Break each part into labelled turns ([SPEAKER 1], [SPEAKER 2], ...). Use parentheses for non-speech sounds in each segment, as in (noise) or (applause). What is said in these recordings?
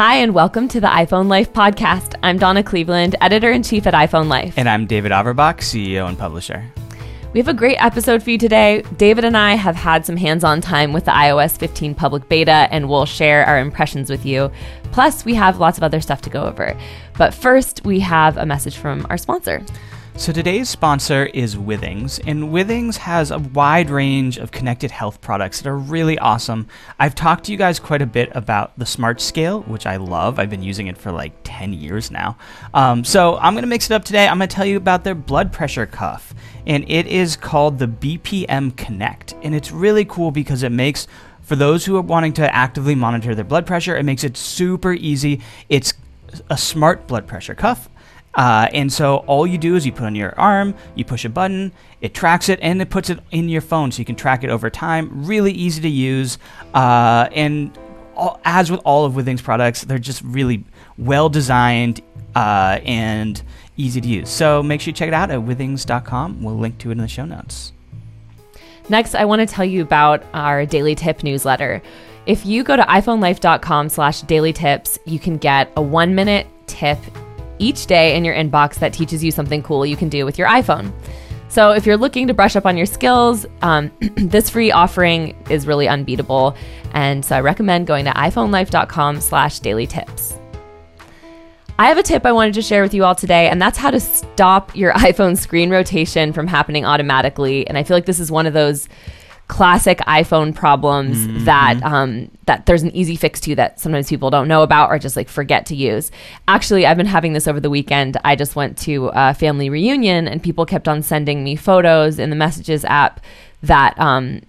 [SPEAKER 1] Hi, and welcome to the iPhone Life podcast. I'm Donna Cleveland, editor in chief at iPhone Life.
[SPEAKER 2] And I'm David Averbach, CEO and publisher.
[SPEAKER 1] We have a great episode for you today. David and I have had some hands on time with the iOS 15 public beta, and we'll share our impressions with you. Plus, we have lots of other stuff to go over. But first, we have a message from our sponsor.
[SPEAKER 2] So today's sponsor is Withings, and Withings has a wide range of connected health products that are really awesome. I've talked to you guys quite a bit about the Smart Scale, which I love. I've been using it for like 10 years now. Um, so I'm to mix it up today. I'm to tell you about their blood pressure cuff, and it is called the BPM Connect, and it's really cool because it makes for those who are wanting to actively monitor their blood pressure, it makes it super easy. It's a smart blood pressure cuff uh, and so all you do is you put on your arm, you push a button, it tracks it, and it puts it in your phone so you can track it over time. Really easy to use. Uh, and all, as with all of Withings products, they're just really well designed uh, and easy to use. So make sure you check it out at withings.com. We'll link to it in the show notes.
[SPEAKER 1] Next, I want to tell you about our daily tip newsletter. If you go to iPhoneLife.com slash daily tips, you can get a one minute tip each day in your inbox that teaches you something cool you can do with your iPhone. So if you're looking to brush up on your skills, um, (clears throat) this free offering is really unbeatable. And so I recommend going to iPhoneLife.com slash daily tips. I have a tip I wanted to share with you all today, and that's how to stop your (laughs) iPhone screen rotation from happening automatically. And I feel like this is one of those classic iPhone problems mm-hmm. that um, that there's an easy fix to that sometimes people don't know about or just like forget to use. Actually, I've been having this over the weekend. I just went to a family reunion and people kept on sending me photos in the messages app that um,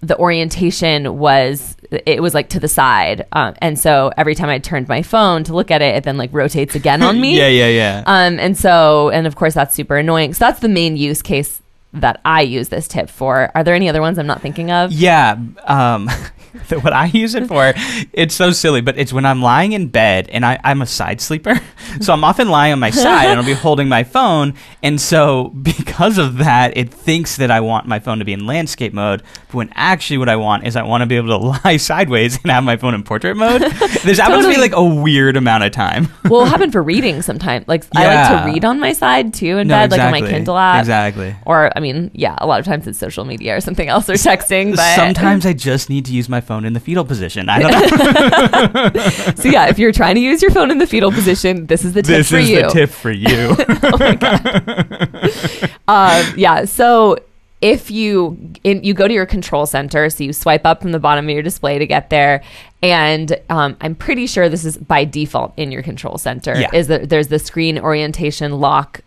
[SPEAKER 1] the orientation was it was like to the side um, and so every time i turned my phone to look at it it then like rotates again on (laughs) me
[SPEAKER 2] yeah yeah yeah
[SPEAKER 1] um, and so and of course that's super annoying so that's the main use case that I use this tip for. Are there any other ones I'm not thinking of?
[SPEAKER 2] Yeah. Um, (laughs) what I use it for, it's so silly, but it's when I'm lying in bed and I, I'm a side sleeper. (laughs) So I'm often lying on my side and I'll be holding my phone. And so (laughs) because of that, it thinks that I want my phone to be in landscape mode. But when actually what I want is I want to be able to lie sideways and have my phone in portrait mode. There's happens to be like a weird amount of time.
[SPEAKER 1] well, it happened for reading sometimes. Like yeah. I like to read on my side too in no, bed, exactly. like on my Kindle app.
[SPEAKER 2] Exactly.
[SPEAKER 1] Or I mean, yeah, a lot of times it's social media or something else or texting. But
[SPEAKER 2] sometimes I (laughs) just need to use my phone in the fetal position. I don't
[SPEAKER 1] know. (laughs) so yeah, if you're trying to use your phone in the fetal position, this is the tip
[SPEAKER 2] this
[SPEAKER 1] for
[SPEAKER 2] you.
[SPEAKER 1] This
[SPEAKER 2] is the tip for you. (laughs) oh my
[SPEAKER 1] god. um, yeah. So if you in, you go to your control center, so you swipe up from the bottom of your display to get there, and um, I'm pretty sure this is by default in your control center. Yeah. Is that there's the screen orientation lock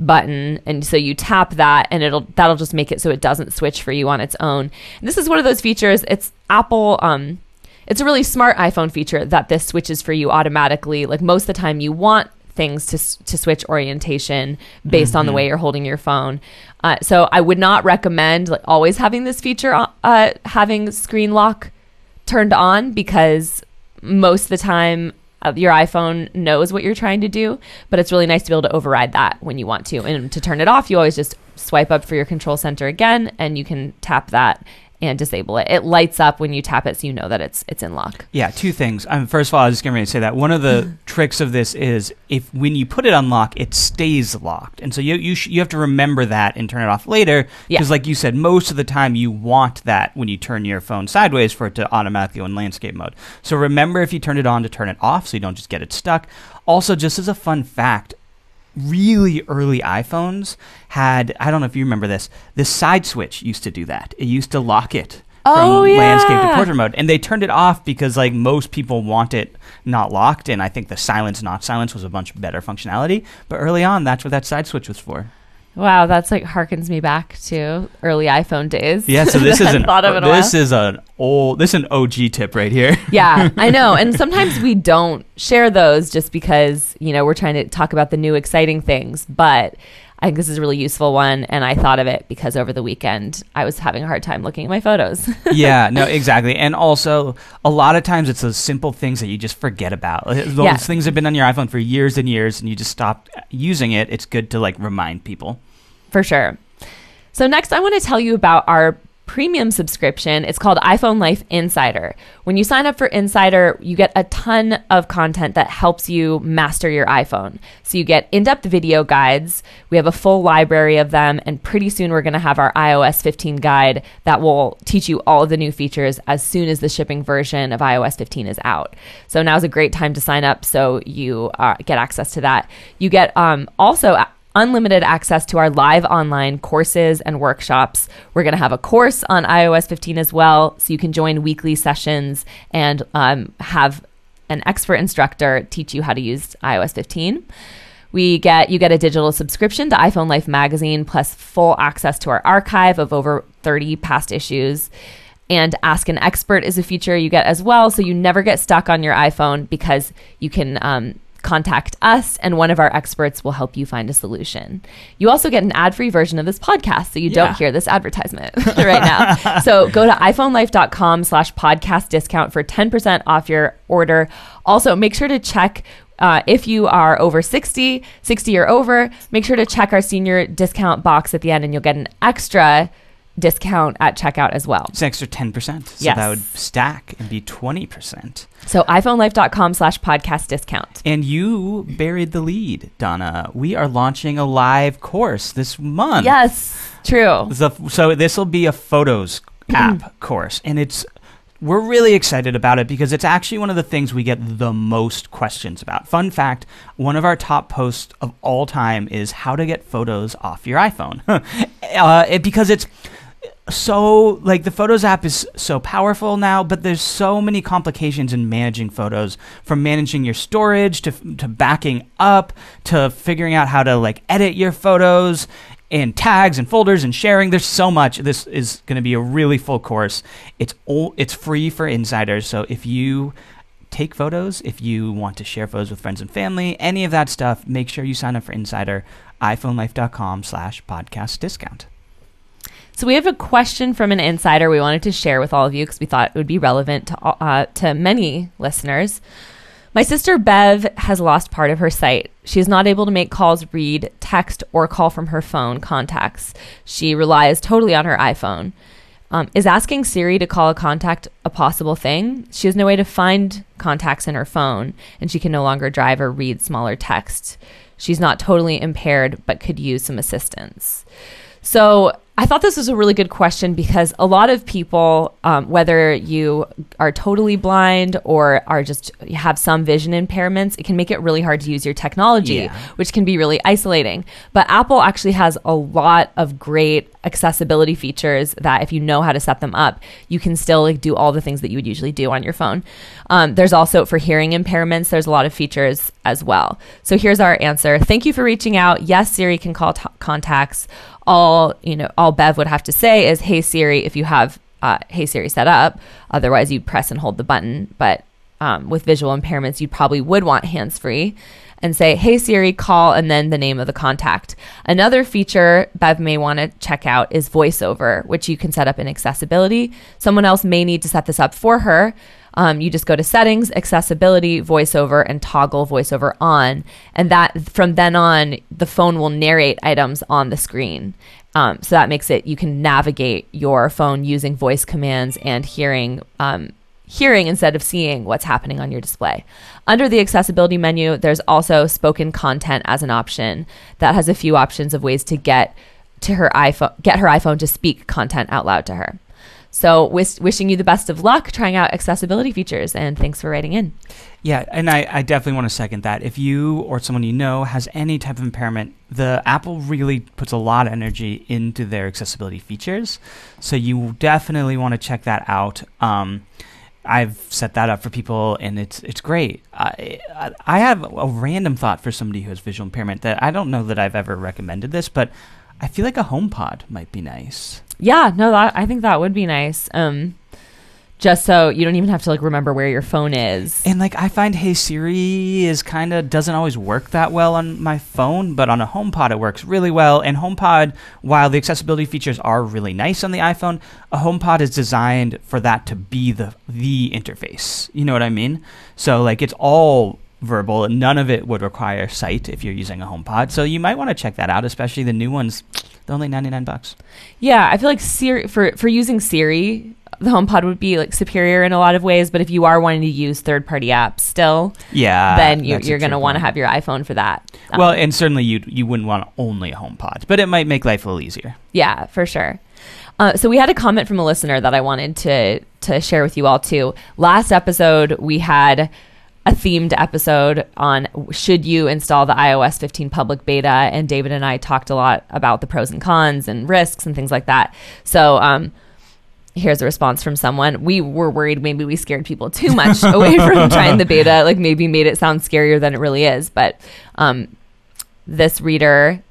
[SPEAKER 1] button and so you tap that and it'll that'll just make it so it doesn't switch for you on its own and this is one of those features it's apple um it's a really smart iphone feature that this switches for you automatically like most of the time you want things to, to switch orientation based mm-hmm. on the way mm-hmm. you're holding your phone uh, so i would not recommend like always having this feature uh, uh having screen lock turned on because most of the time uh, your iPhone knows what you're trying to do, but it's really nice to be able to override that when you want to. And to turn it off, you always just swipe up for your control center again, and you can tap that and disable it. It lights up when you tap it, so you know that it's it's in lock.
[SPEAKER 2] Yeah, two things. Um, first of all, I was just going to say that one of the (laughs) tricks of this is if when you put it on lock, it stays locked, and so you you sh- you have to remember that and turn it off later. Because, yeah. like you said, most of the time you want that when you turn your phone sideways for it to automatically go in landscape mode. So remember if you turn it on to turn it off, so you don't just get it stuck. Also, just as a fun fact, really early iPhones had I don't know if you remember this. This side switch used to do that. It used to lock it
[SPEAKER 1] oh,
[SPEAKER 2] from
[SPEAKER 1] yeah.
[SPEAKER 2] landscape to portrait mode, and they turned it off because like most people want it not locked, and I think the silence not silence was a bunch better functionality. But early on, that's what that side switch was for.
[SPEAKER 1] Wow, that's like harkens me back to early iPhone days.
[SPEAKER 2] Yeah, so this (laughs) is an this is an old this is an OG tip right here. (laughs)
[SPEAKER 1] yeah, I know. And sometimes we don't share those just because, you know, we're trying to talk about the new exciting things, but I think this is a really useful one, and I thought of it because over the weekend I was having a hard time looking at my photos. (laughs)
[SPEAKER 2] yeah, no, exactly, and also a lot of times it's those simple things that you just forget about. Those yeah. things have been on your iPhone for years and years, and you just stop using it. It's good to like remind people.
[SPEAKER 1] For sure. So next, I want to tell you about our premium subscription. It's called iPhone Life Insider. When you sign up for Insider, you get a ton of content that helps you master your iPhone. So you get in depth video guides. We have a full library of them. And pretty soon we're going to have our iOS 15 guide that will teach you all of the new features as soon as the shipping version of iOS 15 is out. So now's a great time to sign up so you uh, get access to that. You get um, also unlimited access to our live online courses and workshops. We're going to have a course on iOS 15 as well, so you can join weekly sessions and um, have an expert instructor teach you how to use iOS 15. We get you get a digital subscription to iPhone Life magazine plus full access to our archive of over 30 past issues. And Ask an Expert is a feature you get as well, so you never get stuck on your iPhone because you can um, contact us and one of our experts will help you find a solution. You also get an ad-free version of this podcast so you yeah. don't hear this advertisement (laughs) (laughs) right now. so go to iPhoneLife.com slash podcast discount for 10% off your order. Also make sure to check uh, if you are over 60, 60 or over, make sure to check our senior discount box at the end and you'll get an extra discount at checkout as well.
[SPEAKER 2] It's an extra 10%. So yes. that would stack and be 20%.
[SPEAKER 1] So iPhoneLife.com slash podcast discount.
[SPEAKER 2] And you buried the lead, Donna. We are launching a live course this month.
[SPEAKER 1] Yes, true.
[SPEAKER 2] The, so this will be a photos (clears throat) app course. And it's we're really excited about it because it's actually one of the things we get the most questions about. Fun fact one of our top posts of all time is how to get photos off your iPhone. (laughs) uh, it, because it's so like the photos app is so powerful now but there's so many complications in managing photos from managing your storage to to backing up to figuring out how to like edit your photos and tags and folders and sharing. There's so much. This is going to be a really full course. It's all it's free for insiders so if you take photos if you want to share photos with friends and family any of that stuff make sure you sign up for insider iphonelife.com slash podcast discount
[SPEAKER 1] so we have a question from an insider we wanted to share with all of you because we thought it would be relevant to uh, to many listeners. My sister Bev has lost part of her sight. She is not able to make calls, read, text, or call from her phone contacts. She relies totally on her iPhone. Um, is asking Siri to call a contact a possible thing? She has no way to find contacts in her phone, and she can no longer drive or read smaller text. She's not totally impaired, but could use some assistance. So I thought this was a really good question because a lot of people, um, whether you are totally blind or are just have some vision impairments, it can make it really hard to use your technology, yeah. which can be really isolating. But Apple actually has a lot of great accessibility features that if you know how to set them up, you can still like do all the things that you would usually do on your phone. Um, there's also for hearing impairments, there's a lot of features as well. So here's our answer. Thank you for reaching out. Yes, Siri can call t- contacts all you know all bev would have to say is hey siri if you have uh, hey siri set up. Otherwise you'd press and hold the button. But um, with visual impairments you probably would want hands free and say hey siri call and then the name of the contact. Another feature bev may want to check out is voiceover which you can set up in accessibility. Someone else may need to set this up for her um, you just go to settings, accessibility, voiceover, and toggle voiceover on. And that from then on, the phone will narrate items on the screen. Um, so that makes it you can navigate your phone using voice commands and hearing. Um, hearing instead of seeing what's happening on your display. Under the accessibility menu, there's also spoken content as an option that has a few options of ways to get to her iPhone, get her iPhone to speak content out loud to her. So, wish, wishing you the best of luck trying out accessibility features, and thanks for writing in.
[SPEAKER 2] Yeah, and I, I definitely want to second that. If you or someone you know has any type of impairment, the Apple really puts a lot of energy into their accessibility features. So you definitely want to check that out. Um, I've set that up for people, and it's it's great. I I have a random thought for somebody who has visual impairment that I don't know that I've ever recommended this, but I feel like a HomePod might be nice.
[SPEAKER 1] Yeah, no, that, I think that would be nice. Um, just so you don't even have to like remember where your phone is.
[SPEAKER 2] And like I find Hey Siri is kind of doesn't always work that well on my phone, but on a HomePod it works really well. And HomePod, while the accessibility features are really nice on the iPhone, a HomePod is designed for that to be the the interface. You know what I mean? So like it's all verbal. None of it would require sight if you're using a HomePod. So you might want to check that out, especially the new ones. They're only 99 bucks.
[SPEAKER 1] Yeah, I feel like Siri for for using Siri, the HomePod would be like superior in a lot of ways. But if you are wanting to use third party apps still,
[SPEAKER 2] Yeah.
[SPEAKER 1] then you, you're going to want to have your iPhone for that. Um,
[SPEAKER 2] Well, and certainly you you wouldn't want only a HomePod, but it might make life a little easier.
[SPEAKER 1] Yeah, for sure. Uh, so we had a comment from a listener that I wanted to to share with you all too. Last episode we had a themed episode on should you install the iOS 15 public beta, and David and I talked a lot about the pros and cons and risks and things like that. So um, here's a response from someone. We were worried maybe we scared people too much (laughs) away from trying the beta, like maybe made it sound scarier than it really is. But um, this reader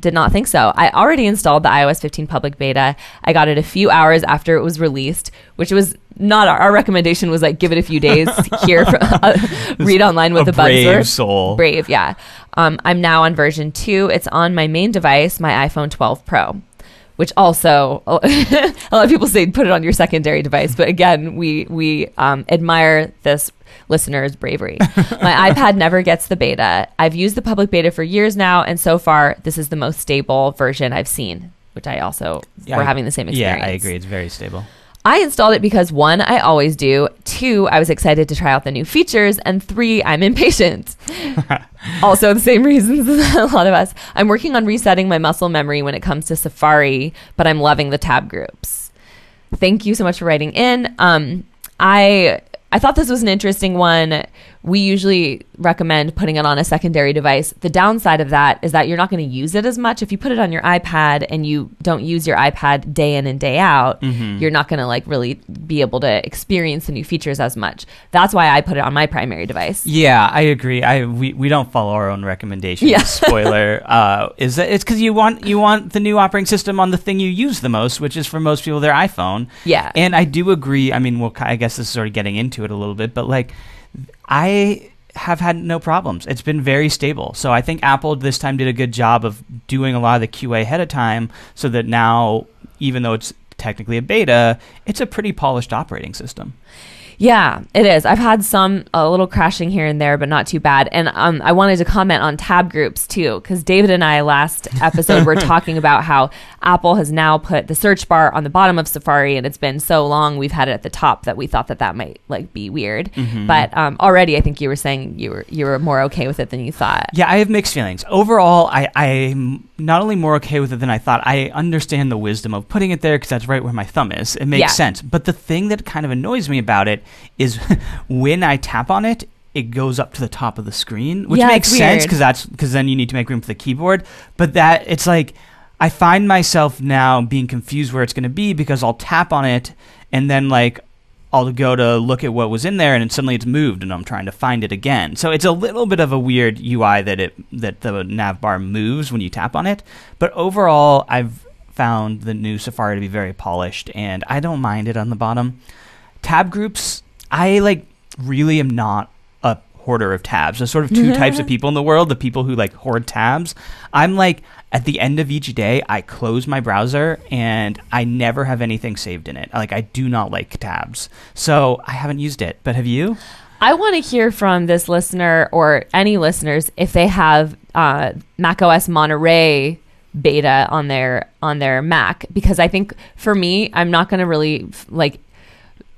[SPEAKER 1] did not think so. I already installed the iOS 15 public beta. I got it a few hours after it was released, which was not our, our recommendation was like give it a few days (laughs) here for, uh, read online what
[SPEAKER 2] a
[SPEAKER 1] the
[SPEAKER 2] brave soul.
[SPEAKER 1] Brave, yeah. Um, I'm now on version 2. It's on my main device, my iPhone 12 Pro. Which also, (laughs) a lot of people say put it on your secondary device, but again, we we um, admire this listener's bravery. My (laughs) iPad never gets the beta. I've used the public beta for years now, and so far, this is the most stable version I've seen. Which I also
[SPEAKER 2] Yeah,
[SPEAKER 1] we're
[SPEAKER 2] I-
[SPEAKER 1] having the same experience.
[SPEAKER 2] Yeah, I agree. It's very stable.
[SPEAKER 1] I installed it because one, I always do. Two, I was excited to try out the new features. And three, I'm impatient. (laughs) also, the same reasons as (laughs) a lot of us. I'm working on resetting my muscle memory when it comes to Safari, but I'm loving the tab groups. Thank you so much for writing in. Um, I I thought this was an interesting one. We usually recommend putting it on a secondary device. The downside of that is that you're not going to use it as much. If you put it on your iPad and you don't use your iPad day in and day out, you're not going to like really be able to experience the new features as much. That's why I put it on my primary device.
[SPEAKER 2] Yeah, I agree. I we, we don't follow our own recommendations.
[SPEAKER 1] Yeah. (laughs)
[SPEAKER 2] Spoiler uh, is that it's because you want you want the new operating system on the thing you use the most, which is for most people their iPhone.
[SPEAKER 1] Yeah.
[SPEAKER 2] And I do agree. I mean, well, I guess this is sort of getting into it a little bit, but like, I have had no problems. It's been very stable. So I think Apple this time did a good job of doing a lot of the QA ahead of time, so that now, even though it's technically a beta, it's a pretty polished operating system.
[SPEAKER 1] Yeah, it is. I've had some a little crashing here and there, but not too bad. And um, I wanted to comment on tab groups too, because David and I last episode were (laughs) talking about how Apple has now put the search bar on the bottom of Safari, and it's been so long we've had it at the top that we thought that that might like be weird. But um, already, I think you were saying you were you were more okay with it than you thought.
[SPEAKER 2] Yeah, I have mixed feelings. Overall, I, I'm not only more okay with it than I thought. I understand the wisdom of putting it there because that's right where my thumb is. It makes
[SPEAKER 1] Yeah.
[SPEAKER 2] sense. But the thing that kind of annoys me about it is (laughs) when I tap on it, it goes up to the top of the screen, which
[SPEAKER 1] Yeah,
[SPEAKER 2] makes sense because that's because then you need to make room for the keyboard. But that it's like I find myself now being confused where it's going to be because I'll tap on it and then like I'll go to look at what was in there, and suddenly it's moved, and I'm trying to find it again. So it's a little bit of a weird UI that it that the nav bar moves when you tap on it. But overall, I've found the new Safari to be very polished, and I don't mind it on the bottom. Tab groups, I like really am not a hoarder of tabs. There's sort of two types of mm-hmm. people in the world: the people who like hoard tabs. I'm like at the end of each day, I close my browser and I never have anything saved in it. Like I do not like tabs, so I haven't used it. But have you?
[SPEAKER 1] I want to hear from this listener or any listeners if they have uh, macOS Monterey beta on their on their Mac because I think for me I'm not going to really like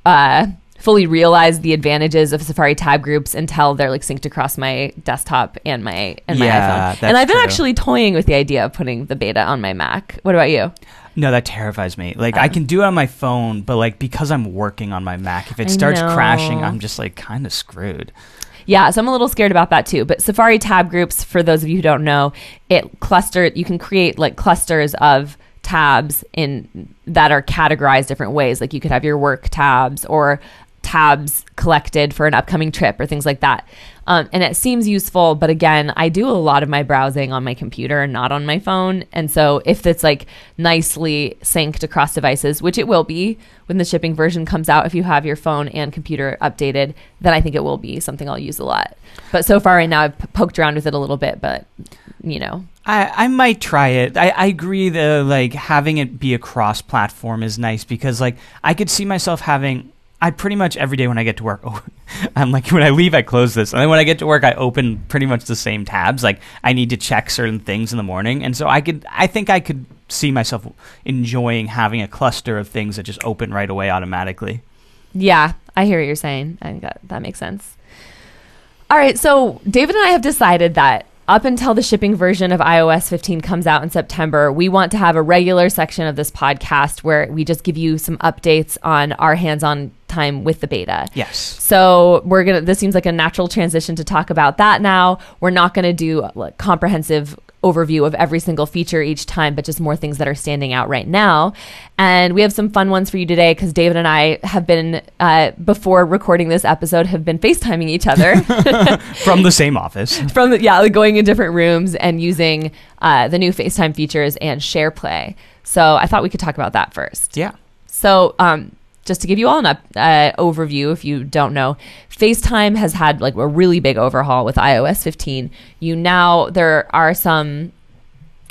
[SPEAKER 1] uh, fully realize the advantages of Safari tab groups until they're like synced across my desktop and my and my
[SPEAKER 2] Yeah,
[SPEAKER 1] iPhone. And I've been
[SPEAKER 2] true.
[SPEAKER 1] actually toying with the idea of putting the beta on my Mac. What about you?
[SPEAKER 2] No, that terrifies me. Like I uh-huh. can do it on my phone, but like because I'm working on my Mac, if it
[SPEAKER 1] I
[SPEAKER 2] starts crashing. I'm just like kind of screwed.
[SPEAKER 1] Yeah, so I'm a little scared about that too. But Safari tab groups, for those of you who don't know, it cluster. You can create like clusters of tabs in that are categorized different ways. Like you could have your work tabs or tabs collected for an upcoming trip or things like that. Um, and it seems useful, but again, I do a lot of my browsing on my computer, not on my phone. And so if it's like nicely synced across devices, which it will be when the shipping version comes out, if you have your phone and computer updated, then I think it will be something I'll use a lot. But so far right now, I've poked around with it a little bit, but you know,
[SPEAKER 2] I, I might try it. I, I agree that like having it be a cross platform is nice because like I could see myself having I pretty much every day when I get to work, (laughs) I'm like when I leave, I close this, and then when I get to work, I open pretty much the same tabs. Like I need to check certain things in the morning, and so I could, I think I could see myself enjoying having a cluster of things that just open right away automatically.
[SPEAKER 1] Yeah, I hear what you're saying. I think that, that makes sense. All right, so David and I have decided that up until the shipping version of iOS 15 comes out in September, we want to have a regular section of this podcast where we just give you some updates on our hands on time with the beta.
[SPEAKER 2] Yes.
[SPEAKER 1] So we're gonna. This seems like a natural transition to talk about that now. We're not gonna do like comprehensive overview of every single feature each time, but just more things that are standing out right now. And we have some fun ones for you today because David and I have been, uh, before recording this episode, have been FaceTiming each other (laughs)
[SPEAKER 2] from the same office. (laughs)
[SPEAKER 1] From the, yeah, like going in different rooms and using uh, the new FaceTime features and SharePlay. So I thought we could talk about that first.
[SPEAKER 2] Yeah.
[SPEAKER 1] So um, just to give you all an up, uh, overview, if you don't know, FaceTime has had like a really big overhaul with iOS 15. You now there are some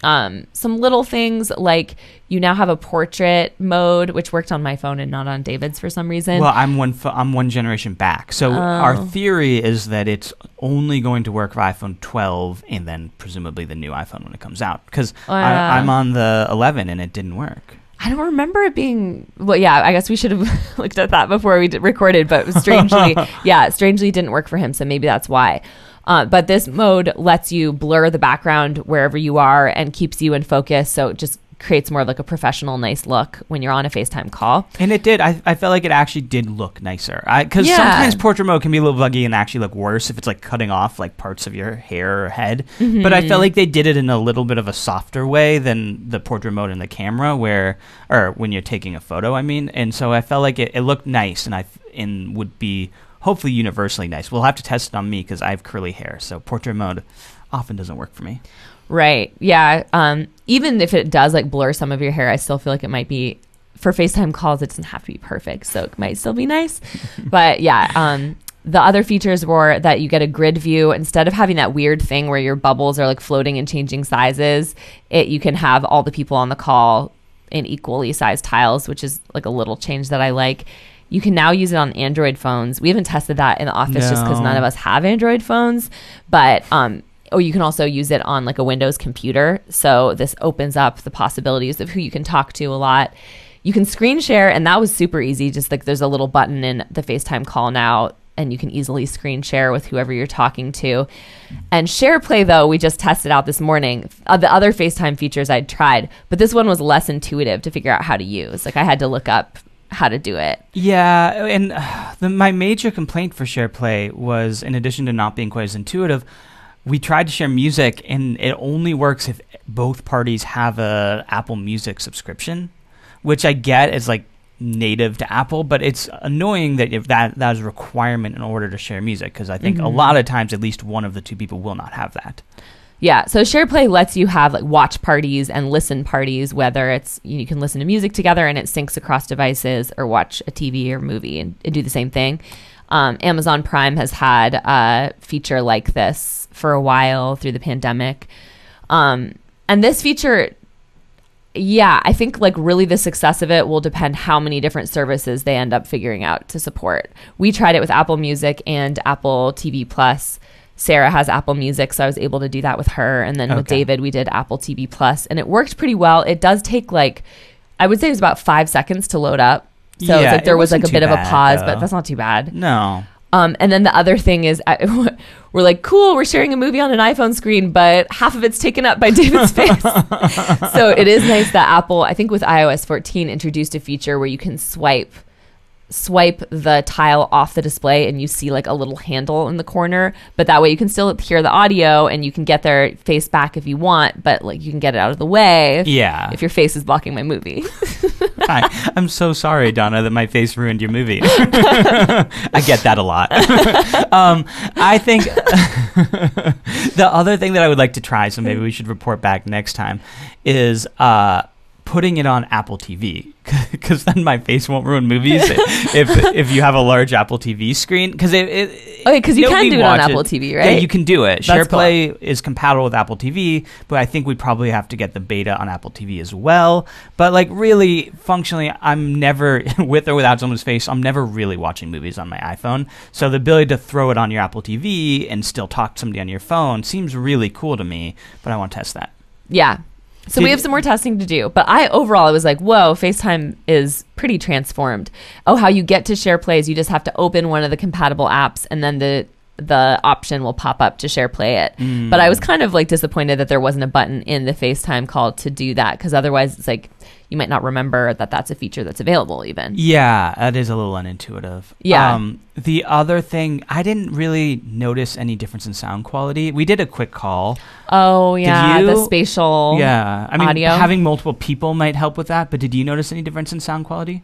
[SPEAKER 1] um, some little things like you now have a portrait mode, which worked on my phone and not on David's for some reason.
[SPEAKER 2] Well, I'm one I'm one generation back, so our
[SPEAKER 1] Oh.
[SPEAKER 2] theory is that it's only going to work for iPhone 12 and then presumably the new iPhone when it comes out. Because
[SPEAKER 1] yeah.
[SPEAKER 2] I'm on the 11 and it didn't work.
[SPEAKER 1] I don't remember it being. Well, yeah, I guess we should have (laughs) looked at that before we d- recorded, but strangely, (laughs) yeah, strangely didn't work for him, so maybe that's why. Uh, but this mode lets you blur the background wherever you are and keeps you in focus, so just creates more of like a professional, nice look when you're on a FaceTime call.
[SPEAKER 2] And it did. I, I felt like it actually did look nicer. Because
[SPEAKER 1] Yeah.
[SPEAKER 2] sometimes portrait mode can be a little buggy and actually look worse if it's like cutting off like parts of your hair or head.
[SPEAKER 1] Mm-hmm.
[SPEAKER 2] But I felt like they did it in a little bit of a softer way than the portrait mode in the camera, where or when you're taking a photo. I mean, and so I felt like it, it looked nice, and I and would be hopefully universally nice. We'll have to test it on me because I have curly hair, so portrait mode often doesn't work for me.
[SPEAKER 1] Right. Yeah. Um, even if it does like blur some of your hair, I still feel like it might be for FaceTime calls. It doesn't have to be perfect, so it might still be nice. (laughs) but yeah. Um, the other features were that you get a grid view instead of having that weird thing where your bubbles are like floating and changing sizes. It you can have all the people on the call in equally sized tiles, which is like a little change that I like. You can now use it on Android phones. We haven't tested that in the office just because none of us have Android phones, but um, or you can also use it on like a Windows computer. So this opens up the possibilities of who you can talk to a lot. You can screen share, and that was super easy. Just like there's a little button in the FaceTime call now, and you can easily screen share with whoever you're talking to. And SharePlay, though, we just tested out this morning. Uh, the other FaceTime features I'd tried, but this one was less intuitive to figure out how to use. Like I had to look up how to do it.
[SPEAKER 2] Yeah, and uh, the, my major complaint for SharePlay was, in addition to not being quite as intuitive, we tried to share music, and it only works if both parties have a Apple Music subscription, which I get is like native to Apple, but it's annoying that if that that is a requirement in order to share music because I think a
[SPEAKER 1] Mhm.
[SPEAKER 2] lot of times at least one of the two people will not have that.
[SPEAKER 1] Yeah, so SharePlay lets you have like watch parties and listen parties, whether it's you can listen to music together and it syncs across devices, or watch a TV or movie and, and do the same thing. Um, Amazon Prime has had a feature like this for a while through the pandemic, um, and this feature, yeah, I think like really the success of it will depend how many different services they end up figuring out to support. We tried it with Apple Music and Apple TV Plus. Sarah has Apple Music, so I was able to do that with her. And then with David, we did Apple TV Plus, and it worked pretty well. It does take like, I would say it was about five seconds to load up. So it's like there was like a bit
[SPEAKER 2] too
[SPEAKER 1] of a pause,
[SPEAKER 2] though.
[SPEAKER 1] but that's not too bad.
[SPEAKER 2] No.
[SPEAKER 1] Um, and then the other thing is, I, (laughs) we're like, cool, we're sharing a movie on an iPhone screen, but half of it's taken up by David's (laughs) face. so it is nice that Apple, I think with iOS 14, introduced a feature where you can swipe swipe the tile off the display and you see like a little handle in the corner but that way you can still hear the audio and you can get their face back if you want but like you can get it out of the way
[SPEAKER 2] Yeah.
[SPEAKER 1] if your face is blocking my movie (laughs)
[SPEAKER 2] Hi. I'm so sorry, Donna, that my face ruined your movie. (laughs) I get that a lot. (laughs) um, I think the other thing that I would like to try, so maybe we should report back next time, is uh, putting it on Apple TV. (laughs) Because then my face won't ruin movies if (laughs) if you have a large Apple TV screen. Because it, it oh,
[SPEAKER 1] Okay, 'cause you can do it on Apple TV, right?
[SPEAKER 2] Yeah, you can do it.
[SPEAKER 1] That's cool.
[SPEAKER 2] SharePlay is compatible with Apple TV, but I think we probably have to get the beta on Apple TV as well. But like really functionally, I'm never (laughs) with or without someone's face. I'm never really watching movies on my iPhone. So the ability to throw it on your Apple TV and still talk to somebody on your phone seems really cool to me. But I want to test that.
[SPEAKER 1] Yeah. So we have some more testing to do. But I overall I was like, whoa, FaceTime is pretty transformed. Oh, how you get to share plays, you just have to open one of the compatible apps and then the the option will pop up to share play it. But I was mm. kind of like disappointed that there wasn't a button in the FaceTime call to do that because otherwise it's like you might not remember that that's a feature that's available even.
[SPEAKER 2] Yeah, that is a little unintuitive.
[SPEAKER 1] Yeah.
[SPEAKER 2] Um, the other thing, I didn't really notice any difference in sound quality. We did a quick call.
[SPEAKER 1] Oh yeah, the spatial
[SPEAKER 2] yeah, I mean,
[SPEAKER 1] audio.
[SPEAKER 2] having multiple people might help with that. But did you notice any difference in sound quality?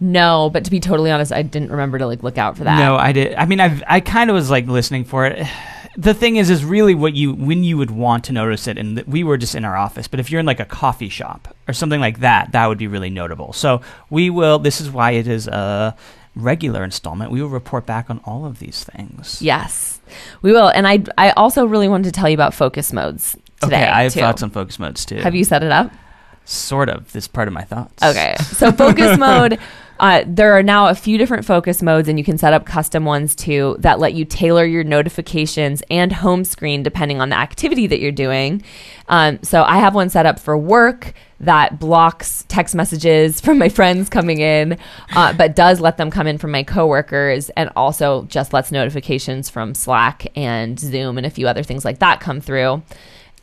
[SPEAKER 1] No, but to be totally honest, I didn't remember to like look out for that.
[SPEAKER 2] No, I did. I mean, I I kind of was like listening for it. (sighs) The thing is, is really what you when you would want to notice it, and we were just in our office. But if you're in like a coffee shop or something like that, that would be really notable. So we will. This is why it is a regular installment. We will report back on all of these things.
[SPEAKER 1] Yes, we will. And I, I also really wanted to tell you about focus modes today.
[SPEAKER 2] okay, I have
[SPEAKER 1] too.
[SPEAKER 2] thoughts on focus modes too.
[SPEAKER 1] Have you set it up?
[SPEAKER 2] Sort of. This is part of my thoughts.
[SPEAKER 1] Okay. So focus (laughs) mode, uh, there are now a few different focus modes, and you can set up custom ones too that let you tailor your notifications and home screen depending on the activity that you're doing. Um, so I have one set up for work that blocks text messages (laughs) from my friends coming in, uh, but does let them come in from my coworkers, and also just lets notifications from Slack and Zoom and a few other things like that come through.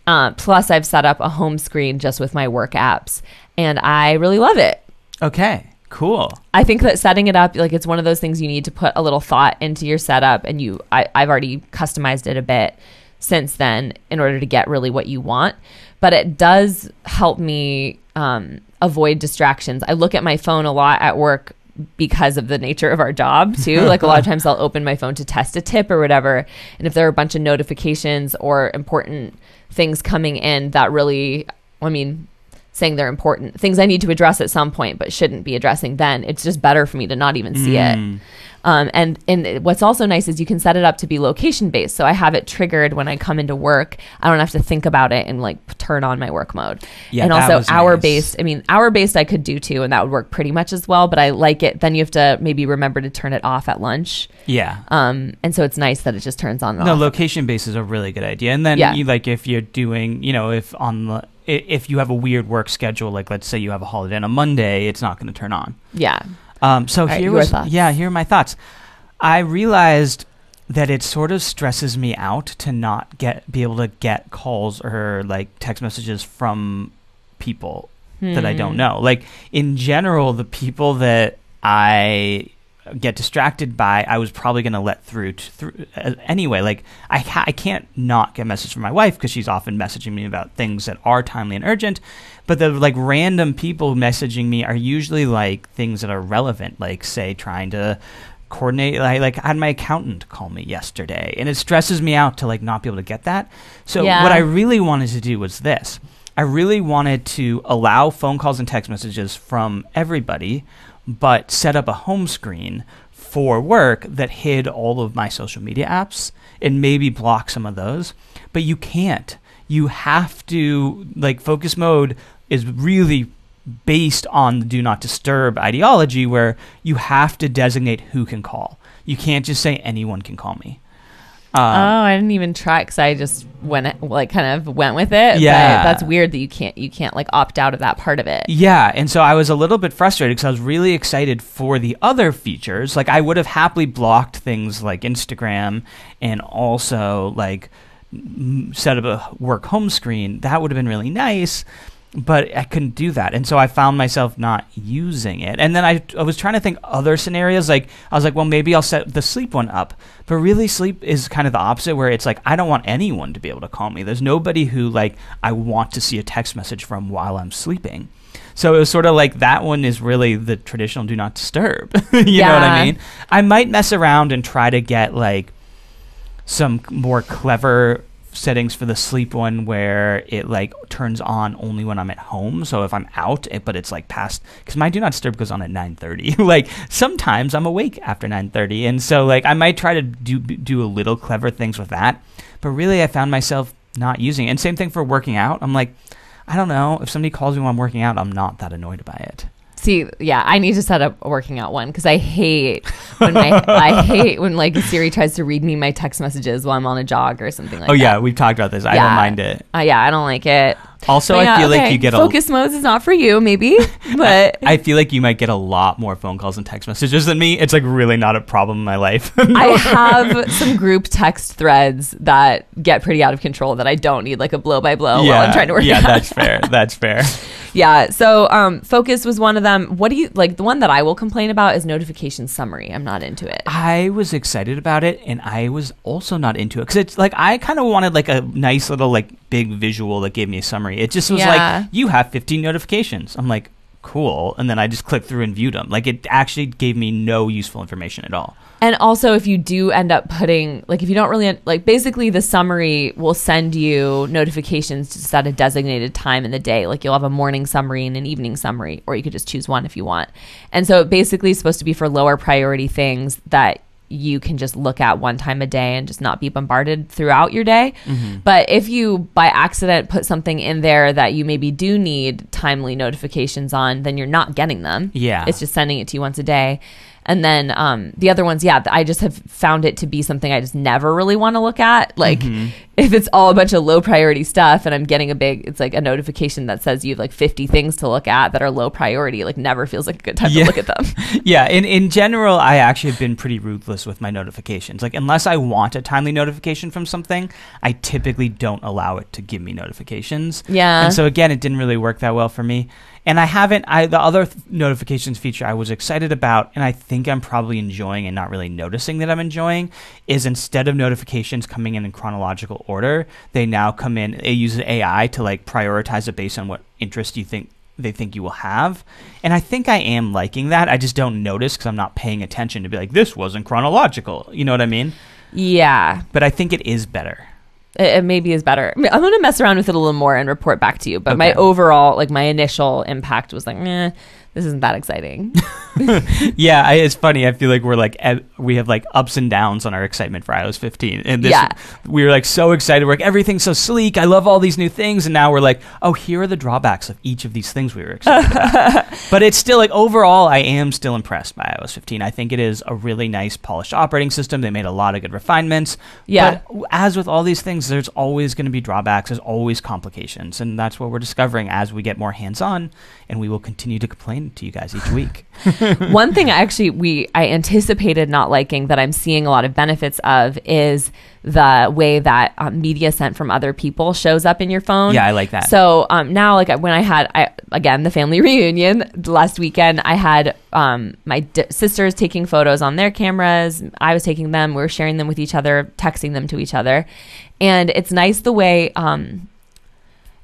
[SPEAKER 1] Uh, plus, I've set up a home screen just with my work apps, and I really love it.
[SPEAKER 2] Okay. Cool.
[SPEAKER 1] I think that setting it up, like it's one of those things you need to put a little thought into your setup, and you, I, I've already customized it a bit since then in order to get really what you want. But it does help me um, avoid distractions. I look at my phone a lot at work because of the nature of our job too. (laughs) like a lot of times I'll open my phone to test a tip or whatever, and if there are a bunch of notifications or important things coming in that really, I mean, saying they're important things I need to address at some point, but shouldn't be addressing then. It's just better for me to not even see it.
[SPEAKER 2] Mm.
[SPEAKER 1] Um, and and what's also nice is you can set it up to be location based. So I have it triggered when I come into work. I don't have to think about it and like turn on my work mode.
[SPEAKER 2] Yeah,
[SPEAKER 1] and also hour
[SPEAKER 2] nice.
[SPEAKER 1] based. I mean, hour based I could do too, and that would work pretty much as well. But I like it. Then you have to maybe remember to turn it off at lunch.
[SPEAKER 2] Yeah.
[SPEAKER 1] Um, and so it's nice that it just turns on and
[SPEAKER 2] No,
[SPEAKER 1] off.
[SPEAKER 2] location based is a really good idea. And then
[SPEAKER 1] Yeah.
[SPEAKER 2] you like if you're doing, you know, if on the if you have a weird work schedule, like let's say you have a holiday on a Monday, it's not going to turn on.
[SPEAKER 1] yeah.
[SPEAKER 2] Um, so
[SPEAKER 1] right,
[SPEAKER 2] here
[SPEAKER 1] your
[SPEAKER 2] was
[SPEAKER 1] thoughts.
[SPEAKER 2] yeah, here are my thoughts. I realized that it sort of stresses me out to not get be able to get calls or like text messages from people that I don't
[SPEAKER 1] Hmm.
[SPEAKER 2] know. Like in general, the people that I get distracted by, I was probably going to let through t- through uh, anyway. Like I ha- I can't not get a message from my wife because she's often messaging me about things that are timely and urgent. But the like random people messaging me are usually like things that are relevant, like say trying to coordinate like, like I had my accountant call me yesterday and it stresses me out to like not be able to get that. So
[SPEAKER 1] Yeah.
[SPEAKER 2] what I really wanted to do was this. I really wanted to allow phone calls and text messages from everybody, but set up a home screen for work that hid all of my social media apps and maybe block some of those. But you can't. You have to, like, focus mode is really based on the do not disturb ideology where you have to designate who can call. You can't just say anyone can call me. Um,
[SPEAKER 1] oh, I didn't even try because I just went like kind of went with it.
[SPEAKER 2] Yeah.
[SPEAKER 1] but that's weird that you can't you can't like opt out of that part of it.
[SPEAKER 2] Yeah, and so I was a little bit frustrated because I was really excited for the other features. Like I would have happily blocked things like Instagram and also like set up a work home screen. That would have been really nice, but I couldn't do that, and so I found myself not using it. And then I, I was trying to think other scenarios. Like I was like, well, maybe I'll set the sleep one up. But really, sleep is kind of the opposite, where it's like I don't want anyone to be able to call me. There's nobody who like I want to see a text message from while I'm sleeping. So it was sort of like that one is really the traditional do not disturb. (laughs) you know what I mean? I might mess around and try to get like some more clever settings for the sleep one where it like turns on only when I'm at home. So if I'm out, it, but it's like past because my do not disturb goes on at 9:30. (laughs) like sometimes I'm awake after 9:30, and so like I might try to do do a little clever things with that. But really, I found myself not using it. And same thing for working out. I'm like, I don't know if somebody calls me while I'm working out, I'm not that annoyed by it.
[SPEAKER 1] See, yeah, I need to set up a working out one because I hate when my (laughs) I hate when like Siri tries to read me my text messages while I'm on a jog or something like
[SPEAKER 2] oh
[SPEAKER 1] that.
[SPEAKER 2] yeah, we've talked about this. I don't mind it.
[SPEAKER 1] Uh, yeah, I don't like it.
[SPEAKER 2] Also,
[SPEAKER 1] But
[SPEAKER 2] I
[SPEAKER 1] yeah,
[SPEAKER 2] feel like you get a
[SPEAKER 1] focus modes is not for you, maybe, (laughs) but
[SPEAKER 2] I feel like you might get a lot more phone calls and text messages than me. It's like really not a problem in my life. (laughs)
[SPEAKER 1] I have (laughs) some group text threads that get pretty out of control that I don't need like a blow by blow while I'm trying to work
[SPEAKER 2] yeah,
[SPEAKER 1] out.
[SPEAKER 2] that's fair. That's fair.
[SPEAKER 1] Yeah. So um, focus was one of them. What do you like? The one that I will complain about is notification summary. I'm not into it.
[SPEAKER 2] I was excited about it, and I was also not into it because it's like I kind of wanted like a nice little like big visual that gave me a summary. It just was
[SPEAKER 1] Yeah.
[SPEAKER 2] like you have 15 notifications. I'm like cool, and then I just clicked through and viewed them. Like it actually gave me no useful information at all.
[SPEAKER 1] And also, if you do end up putting, like, if you don't really, like, basically the summary will send you notifications just at a designated time in the day. Like, you'll have a morning summary and an evening summary, or you could just choose one if you want. And so, it basically is supposed to be for lower priority things that you can just look at one time a day and just not be bombarded throughout your day. Mm-hmm. But if you by accident put something in there that you maybe do need timely notifications on, then you're not getting them.
[SPEAKER 2] Yeah.
[SPEAKER 1] It's just sending it to you once a day. And then um, the other ones, yeah, I just have found it to be something I just never really want to look at. Like if it's all a bunch of low priority stuff and I'm getting a big, it's like a notification that says you have like 50 things to look at that are low priority, like never feels like a good time
[SPEAKER 2] Yeah.
[SPEAKER 1] to look at them. (laughs)
[SPEAKER 2] yeah, in in general, I actually have been pretty ruthless with my notifications. Like unless I want a timely notification from something, I typically don't allow it to give me notifications.
[SPEAKER 1] Yeah.
[SPEAKER 2] And so again, it didn't really work that well for me. And I haven't I the other th- notifications feature I was excited about and I think I'm probably enjoying and not really noticing that I'm enjoying is instead of notifications coming in in chronological order, they now come in it uses AI to like prioritize it based on what interest you think they think you will have. And I think I am liking that. I just don't notice because I'm not paying attention to be like, this wasn't chronological. You know what I mean?
[SPEAKER 1] yeah.
[SPEAKER 2] But I think it is better.
[SPEAKER 1] It, maybe is better. I mean, going to mess around with it a little more and report back to you. But my overall, like my initial impact was like, eh, this isn't that exciting. (laughs)
[SPEAKER 2] yeah, I, it's funny. I feel like we're like we have like ups and downs on our excitement for iOS 15. And this,
[SPEAKER 1] Yeah.
[SPEAKER 2] we were like so excited. We're like everything's so sleek. I love all these new things. And now we're like, oh, here are the drawbacks of each of these things we were excited about. (laughs) But it's still like overall, I am still impressed by iOS 15. I think it is a really nice polished operating system. They made a lot of good refinements.
[SPEAKER 1] Yeah.
[SPEAKER 2] But as with all these things, there's always going to be drawbacks. There's always complications, and that's what we're discovering as we get more hands-on. And we will continue to complain to you guys each week. (laughs)
[SPEAKER 1] One thing I actually we I anticipated not liking that I'm seeing a lot of benefits of is the way that um, media sent from other people shows up in your phone.
[SPEAKER 2] Yeah, I like that.
[SPEAKER 1] So um, now, like when I had I again the family (laughs) reunion last weekend, I had um, my d- sisters taking photos on their cameras. I was taking them. We were sharing them with each other, texting them to each other, and it's nice the way. Um,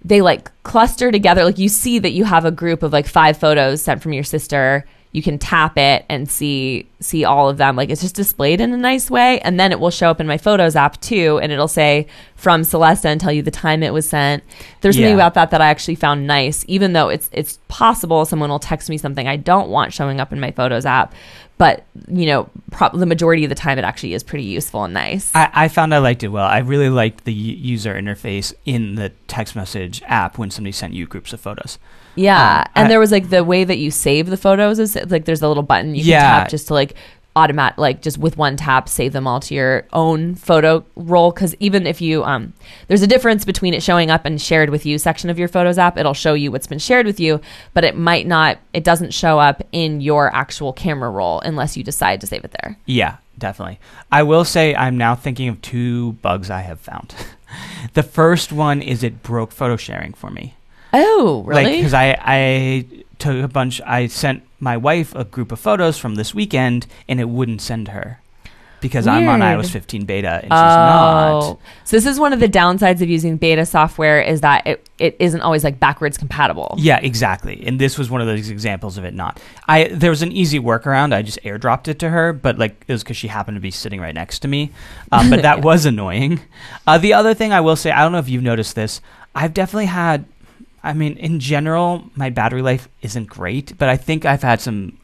[SPEAKER 1] they like cluster together. Like you see that you have a group of like five photos sent from your sister. You can tap it and see see all of them. Like it's just displayed in a nice way, and then it will show up in my Photos app too, and it'll say from Celesta and tell you the time it was sent. There's something about that that I actually found nice, even though it's it's possible someone will text me something I don't want showing up in my Photos app, but you know, pro- the majority of the time it actually is pretty useful and nice.
[SPEAKER 2] I, I found I liked it well. I really liked the u- user interface in the text message app when somebody sent you groups of photos.
[SPEAKER 1] Yeah,
[SPEAKER 2] Um,
[SPEAKER 1] and
[SPEAKER 2] I-
[SPEAKER 1] there was like the way that you save the photos is like there's a little button you can tap just to like automat like just with one tap save them all to your own photo roll because even if you um there's a difference between it showing up and shared with you section of your photos app it'll show you what's been shared with you but it might not it doesn't show up in your actual camera roll unless you decide to save it there
[SPEAKER 2] Yeah, definitely. I will say I'm now thinking of two bugs I have found. (laughs) the first one is it broke photo sharing for me.
[SPEAKER 1] oh
[SPEAKER 2] Like
[SPEAKER 1] really
[SPEAKER 2] because I I took a bunch. I sent my wife a group of photos from this weekend, and it wouldn't send her. because I'm on iOS 15 beta and she's not.
[SPEAKER 1] So this is one of the downsides of using beta software is that it, it isn't always like backwards compatible.
[SPEAKER 2] Yeah, exactly. And this was one of those examples of it not. I there was an easy workaround. I just airdropped it to her, but like it was because she happened to be sitting right next to me. Um, but that (laughs) was annoying. Uh, the other thing I will say, I don't know if you've noticed this. I've definitely had. I mean, in general, my battery life isn't great, but I think I've had some.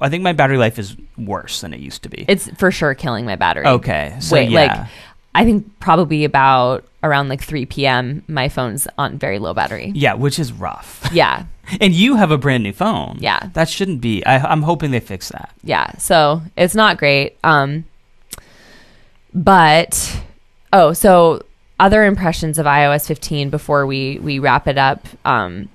[SPEAKER 2] I think my battery life is worse than it used to be.
[SPEAKER 1] It's for sure killing my battery.
[SPEAKER 2] okay, so
[SPEAKER 1] Wait,
[SPEAKER 2] yeah.
[SPEAKER 1] like I think probably about around like 3 p.m. my phone's on very low battery.
[SPEAKER 2] yeah, which is rough. (laughs)
[SPEAKER 1] Yeah.
[SPEAKER 2] and you have a brand new phone.
[SPEAKER 1] Yeah.
[SPEAKER 2] that shouldn't be. I, I'm hoping they fix that.
[SPEAKER 1] yeah so it's not great um but oh so other impressions of ios 15 before we we wrap it up. Um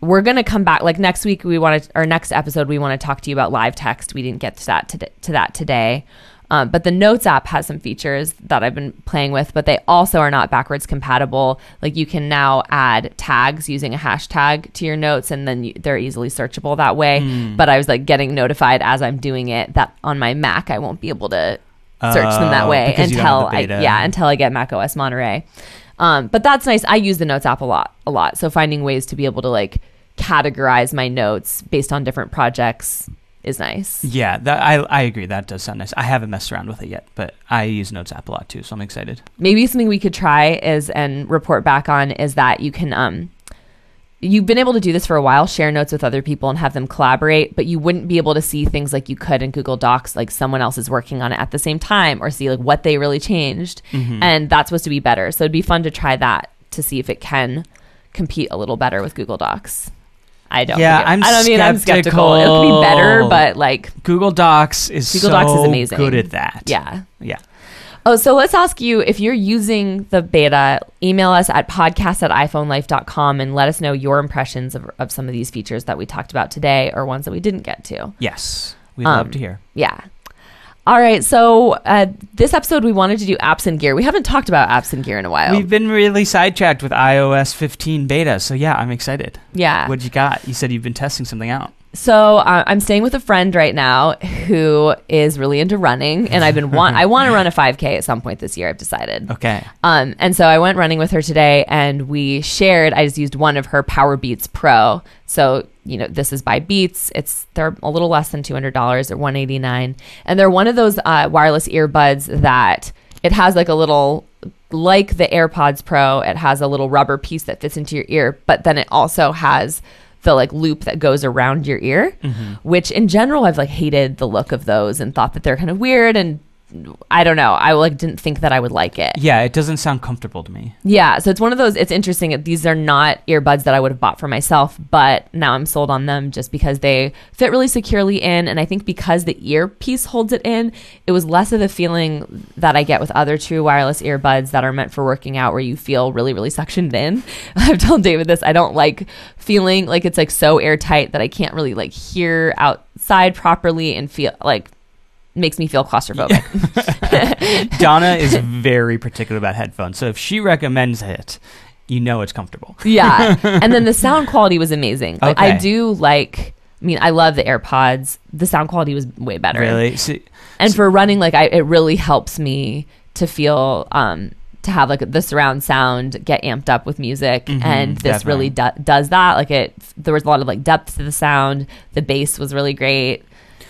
[SPEAKER 1] we're gonna come back like next week we want to our next episode we want to talk to you about live text. We didn't get to that to, to that today. Um, but the notes app has some features that i've been playing with but they also are not backwards compatible. Like you can now add tags using a hashtag to your notes and then you, they're easily searchable that way. But i was like getting notified as i'm doing it that on my mac i won't be able to search them that
[SPEAKER 2] Oh,
[SPEAKER 1] way
[SPEAKER 2] because you don't have
[SPEAKER 1] until
[SPEAKER 2] the
[SPEAKER 1] I
[SPEAKER 2] beta.
[SPEAKER 1] yeah until I get Mac OS Monterey. Um, but that's nice. I use the Notes app a lot, a lot. So finding ways to be able to like categorize my notes based on different projects is nice.
[SPEAKER 2] Yeah, that I I agree. That does sound nice. I haven't messed around with it yet, but I use Notes app a lot too, so I'm excited.
[SPEAKER 1] Maybe something we could try is and report back on is that you can um you've been able to do this for a while, share notes with other people and have them collaborate, but you wouldn't be able to see things like you could in Google Docs, like someone else is working on it at the same time or see like what they really changed.
[SPEAKER 2] Mm-hmm.
[SPEAKER 1] And that's supposed to be better. So it'd be fun to try that to see if it can compete a little better with Google Docs. I don't.
[SPEAKER 2] Yeah, I'm
[SPEAKER 1] I don't mean I'm skeptical. It could be better, but like,
[SPEAKER 2] Google Docs is
[SPEAKER 1] Google
[SPEAKER 2] so
[SPEAKER 1] Docs is amazing.
[SPEAKER 2] good at that.
[SPEAKER 1] yeah.
[SPEAKER 2] yeah.
[SPEAKER 1] Oh, so let's ask you if you're using the beta, email us at podcast at iPhoneLife.com and let us know your impressions of, of some of these features that we talked about today or ones that we didn't get to.
[SPEAKER 2] Yes, we'd
[SPEAKER 1] Um,
[SPEAKER 2] love to hear.
[SPEAKER 1] Yeah. All right. So uh, this episode, we wanted to do apps and gear. We haven't talked about apps and gear in a while.
[SPEAKER 2] We've been really sidetracked with iOS 15 beta, so yeah, I'm excited.
[SPEAKER 1] yeah.
[SPEAKER 2] What you got? You said you've been testing something out.
[SPEAKER 1] So uh, I'm staying with a friend right now who is really into running, and I've been want I want to run a 5K at some point this year. I've decided.
[SPEAKER 2] Okay.
[SPEAKER 1] Um, and so I went running with her today, and we shared. I just used one of her Powerbeats Pro. So you know, this is by Beats. It's they're a little less than two hundred dollars. They're one eighty nine, and they're one of those uh, wireless earbuds that it has like a little like the AirPods Pro. It has a little rubber piece that fits into your ear, but then it also has the like loop that goes around your ear, mm-hmm. which in general I've like hated the look of those and thought that they're kind of weird and I don't know. I like didn't think that I would like it.
[SPEAKER 2] Yeah, it doesn't sound comfortable to me.
[SPEAKER 1] Yeah, so it's one of those. It's interesting. These are not earbuds that I would have bought for myself, but now I'm sold on them just because they fit really securely in, and I think because the earpiece holds it in, it was less of the feeling that I get with other true wireless earbuds that are meant for working out, where you feel really, really suctioned in. (laughs) I've told David this. I don't like feeling like it's like so airtight that I can't really like hear outside properly and feel like makes me feel claustrophobic. (laughs)
[SPEAKER 2] Donna is very particular about headphones, so if she recommends it, you know it's comfortable.
[SPEAKER 1] yeah. (laughs) And then the sound quality was amazing. Like i do like i mean i love the airpods. The sound quality was way better.
[SPEAKER 2] Really? See,
[SPEAKER 1] and for running like I, it really helps me to feel um to have like the surround sound get amped up with music.
[SPEAKER 2] Mhm,
[SPEAKER 1] and this really do- does that. Like it there was a lot of like depth to the sound. The bass was really great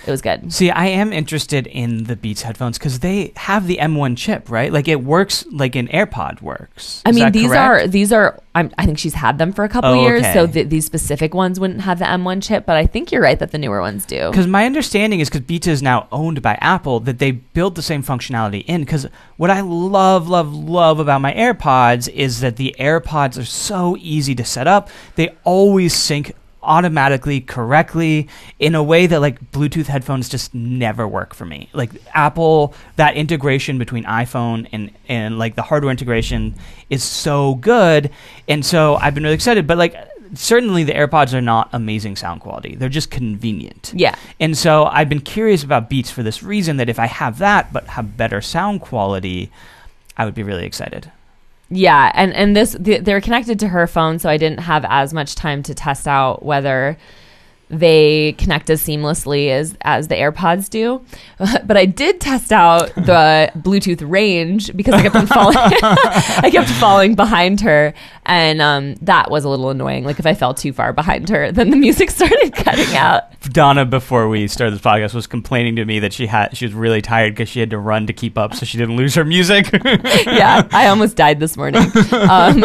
[SPEAKER 1] it was good
[SPEAKER 2] See, I am interested in the Beats headphones because they have the M1 chip, right? Like it works like an AirPod works.
[SPEAKER 1] I
[SPEAKER 2] Is
[SPEAKER 1] mean, these
[SPEAKER 2] correct?
[SPEAKER 1] are these are. I'm, I think she's had them for a couple
[SPEAKER 2] Oh,
[SPEAKER 1] years, so th- these specific ones wouldn't have the M1 chip. But I think you're right that the newer ones do.
[SPEAKER 2] Because my understanding is because Beats is now owned by Apple that they built the same functionality in. Because what I love, love, love about my AirPods is that the AirPods are so easy to set up. They always sync automatically correctly in a way that like Bluetooth headphones just never work for me. Like Apple, that integration between iPhone and and like the hardware integration is so good, and so I've been really excited. But like certainly the AirPods are not amazing sound quality; they're just convenient.
[SPEAKER 1] Yeah,
[SPEAKER 2] And so I've been curious about Beats for this reason that if I have that but have better sound quality, I would be really excited.
[SPEAKER 1] Yeah, and and this th- they're connected to her phone, so I didn't have as much time to test out whether they connect as seamlessly as as the AirPods do. (laughs) but I did test out the (laughs) Bluetooth range because I kept on falling. (laughs) I kept falling behind her, and um, that was a little annoying. Like if I fell too far behind her, then the music started cutting out.
[SPEAKER 2] Donna, before we started this podcast, was complaining to me that she had she was really tired because she had to run to keep up so she didn't lose her music.
[SPEAKER 1] yeah, I almost died this morning. Um,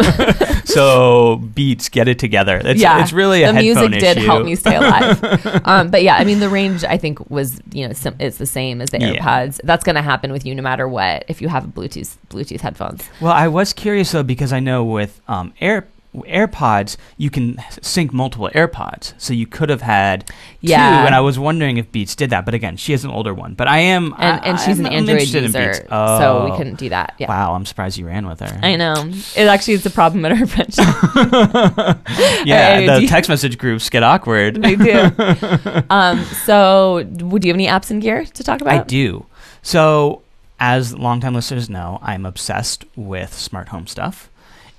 [SPEAKER 2] so Beats, get it together. It's,
[SPEAKER 1] yeah,
[SPEAKER 2] it's really a
[SPEAKER 1] the music did
[SPEAKER 2] issue.
[SPEAKER 1] help me stay alive. (laughs) um, but yeah, I mean the range I think was you know sim- it's the same as the
[SPEAKER 2] Yeah.
[SPEAKER 1] AirPods. That's going to happen with you no matter what if you have Bluetooth Bluetooth headphones.
[SPEAKER 2] Well, I was curious though because I know with um, Air AirPods you can sync multiple AirPods, so you could have had
[SPEAKER 1] Yeah.
[SPEAKER 2] two. And I was wondering if Beats did that, but again, she has an older one. But I am,
[SPEAKER 1] And
[SPEAKER 2] I,
[SPEAKER 1] and she's
[SPEAKER 2] I'm-
[SPEAKER 1] an Android
[SPEAKER 2] interested in
[SPEAKER 1] user,
[SPEAKER 2] Beats.
[SPEAKER 1] so we
[SPEAKER 2] Oh.
[SPEAKER 1] couldn't do that. Yeah.
[SPEAKER 2] Wow, I'm surprised you ran with her.
[SPEAKER 1] I know. It actually is a problem at our friendship. (laughs) (laughs)
[SPEAKER 2] Yeah, the text message groups get awkward.
[SPEAKER 1] they do. (laughs) Um, so, w- do you have any apps and gear to talk about?
[SPEAKER 2] I do. So, as longtime listeners know, I'm obsessed with smart home stuff.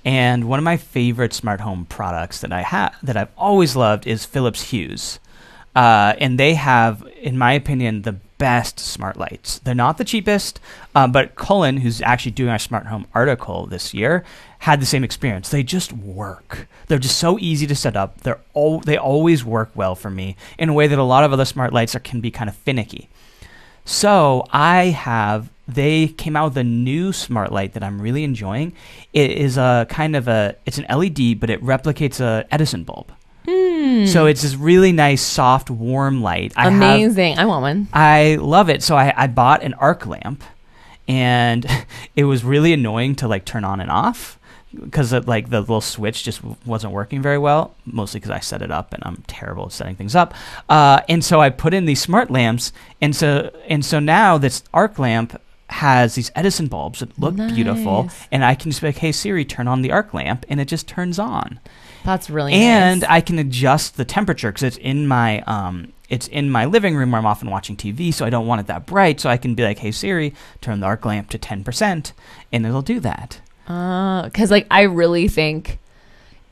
[SPEAKER 2] And one of my favorite smart home products that I have that I've always loved is Philips Hue. Uh, and they have, in my opinion, the best smart lights. They're not the cheapest, uh, but Cullen, who's actually doing our smart home article this year, had the same experience. They just work. They're just so easy to set up. They're all they always work well for me in a way that a lot of other smart lights are, can be kind of finicky. So I have. They came out with a new smart light that I'm really enjoying. It is a kind of a. It's an LED, but it replicates a Edison bulb.
[SPEAKER 1] Hmm.
[SPEAKER 2] So it's this really nice, soft, warm light. I have,
[SPEAKER 1] Amazing. I want one.
[SPEAKER 2] I love it. So I, I bought an arc lamp, and (laughs) it was really annoying to like turn on and off because like the little switch just wasn't working very well. Mostly because I set it up, and I'm terrible at setting things up. Uh, and so I put in these smart lamps, and so and so now this arc lamp has these Edison bulbs that look beautiful, and I can just be like, "Hey Siri, turn on the arc lamp," and it just turns on
[SPEAKER 1] That's really nice.
[SPEAKER 2] and
[SPEAKER 1] nice.
[SPEAKER 2] I can adjust the temperature because it's in my um, it's in my living room where I'm often watching TV, so I don't want it that bright. So I can be like, "Hey Siri, turn the arc lamp to ten percent," and it'll do that.
[SPEAKER 1] because like I really think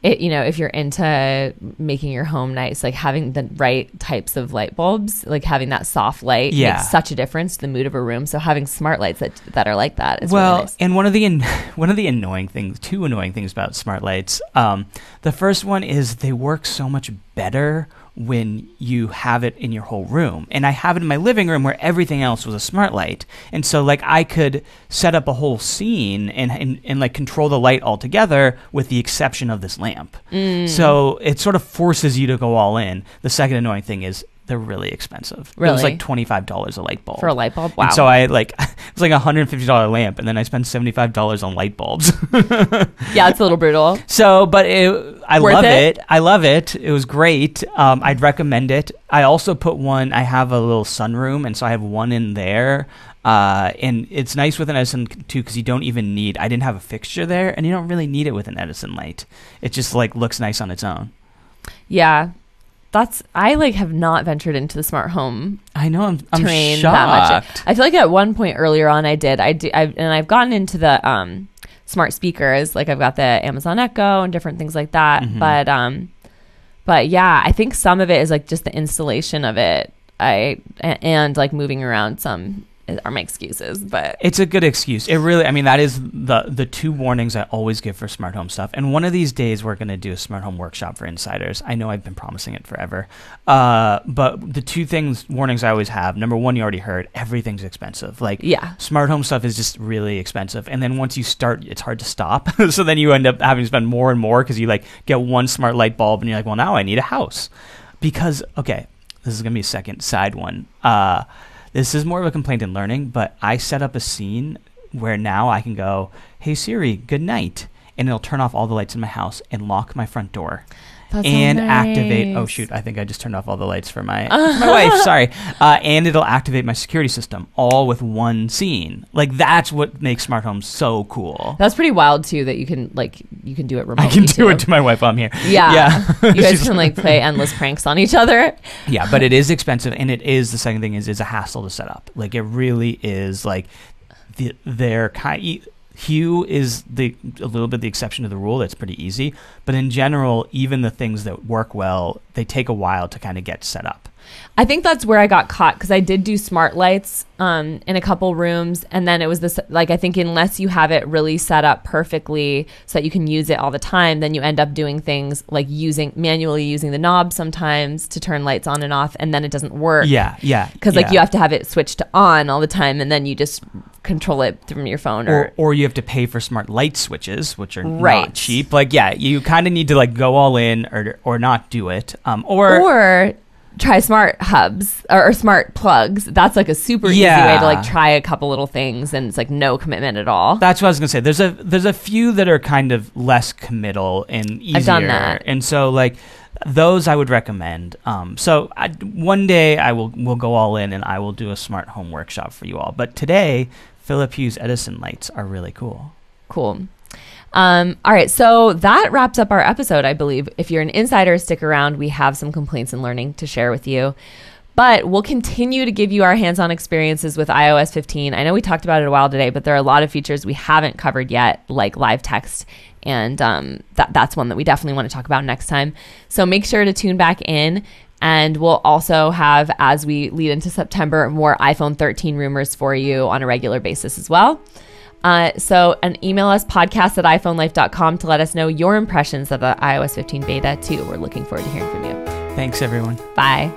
[SPEAKER 1] it. You know, if you're into making your home nice, like having the right types of light bulbs, like having that soft light,
[SPEAKER 2] Yeah.
[SPEAKER 1] makes such a difference to the mood of a room. So having smart lights that that are like that is
[SPEAKER 2] well,
[SPEAKER 1] really nice.
[SPEAKER 2] and one of the an- (laughs) one of the annoying things, two annoying things about smart lights. Um, the first one is they work so much better when you have it in your whole room. And I have it in my living room where everything else was a smart light. And so like I could set up a whole scene and and, and like control the light altogether with the exception of this lamp.
[SPEAKER 1] Mm.
[SPEAKER 2] So it sort of forces you to go all in. The second annoying thing is they're really expensive. Really? It was like twenty five dollars a light bulb.
[SPEAKER 1] for a light bulb, wow.
[SPEAKER 2] And so I like (laughs) it's like a hundred and fifty dollar lamp, and then I spent seventy five dollars on light bulbs. (laughs)
[SPEAKER 1] yeah, it's a little brutal.
[SPEAKER 2] so, but it, I
[SPEAKER 1] Worth
[SPEAKER 2] love
[SPEAKER 1] it?
[SPEAKER 2] it? I love it. It was great. Um, I'd recommend it. I also put one. I have a little sunroom, and so I have one in there. Uh, and it's nice with an Edison too because you don't even need. I didn't have a fixture there, and you don't really need it with an Edison light. It just like looks nice on its own.
[SPEAKER 1] Yeah, that's I like have not ventured into the smart home
[SPEAKER 2] I know. I'm, I'm
[SPEAKER 1] terrain
[SPEAKER 2] shocked.
[SPEAKER 1] that much. I feel like at one point earlier on, I did. I do, I've, and I've gotten into the um, smart speakers. Like I've got the Amazon Echo and different things like that.
[SPEAKER 2] Mhm.
[SPEAKER 1] But um, but yeah, I think some of it is like just the installation of it. I a- and like moving around some are my excuses. But
[SPEAKER 2] It's a good excuse. It really, I mean, that is the the two warnings I always give for smart home stuff. And one of these days, we're going to do a smart home workshop for insiders. I know I've been promising it forever. Uh, but the two things warnings I always have. Number one, you already heard, everything's expensive. Like
[SPEAKER 1] yeah,
[SPEAKER 2] smart home stuff is just really expensive and then once you start it's hard to stop (laughs) so then you end up having to spend more and more because you like get one smart light bulb and you're like well now i need a house because okay this is going to be a second side one uh, this is more of a complaint in learning but i set up a scene where now i can go hey siri good night and it'll turn off all the lights in my house and lock my front door
[SPEAKER 1] That's so
[SPEAKER 2] and activate oh shoot i think i just turned off all the lights for my, for (laughs) my wife sorry uh, and it'll activate my security system all with one scene like that's what makes smart homes so cool
[SPEAKER 1] That's pretty wild too. That you can like you can do it remotely.
[SPEAKER 2] i can do
[SPEAKER 1] too.
[SPEAKER 2] it to my wife while i'm here
[SPEAKER 1] Yeah, (laughs)
[SPEAKER 2] yeah (laughs)
[SPEAKER 1] you guys can like play endless pranks on each other.
[SPEAKER 2] yeah but it is expensive and it is the second thing is is a hassle to set up like it really is like the, they're kind Hue is the a little bit the exception to the rule. It's pretty easy, but in general, even the things that work well, they take a while to kind of get set up.
[SPEAKER 1] I think that's where I got caught because I did do smart lights um, in a couple rooms, and then it was this like I think unless you have it really set up perfectly so that you can use it all the time, then you end up doing things like using manually using the knob sometimes to turn lights on and off, and then it doesn't work.
[SPEAKER 2] Yeah, yeah.
[SPEAKER 1] because like
[SPEAKER 2] yeah.
[SPEAKER 1] you have to have it switched to on all the time, and then you just control it from your phone
[SPEAKER 2] or,
[SPEAKER 1] or.
[SPEAKER 2] or you have to pay for smart light switches, which are
[SPEAKER 1] Right.
[SPEAKER 2] not cheap. Like, yeah, you kind of need to like go all in or or not do it. Um, or,
[SPEAKER 1] or try smart hubs or, or smart plugs. That's like a super easy way to like try a couple little things, and it's like no commitment at all.
[SPEAKER 2] That's what I was gonna say. There's a there's a few that are kind of less committal and easier.
[SPEAKER 1] I've done that.
[SPEAKER 2] and so like those I would recommend. Um, so I, one day I will will go all in and I will do a smart home workshop for you all. But today, Philips Hue Edison lights are really cool.
[SPEAKER 1] Cool. Um, all right, so that wraps up our episode, I believe. If you're an insider, stick around. We have some complaints and learning to share with you. But we'll continue to give you our hands on experiences with iOS 15. I know we talked about it a while today, but there are a lot of features we haven't covered yet, like live text. And um, that, that's one that we definitely want to talk about next time. So make sure to tune back in. And we'll also have, as we lead into September, more iPhone 13 rumors for you on a regular basis as well. Uh, so, and email us podcast at iPhoneLife.com to let us know your impressions of the iOS 15 beta, too. We're looking forward to hearing from you.
[SPEAKER 2] Thanks everyone.
[SPEAKER 1] Bye.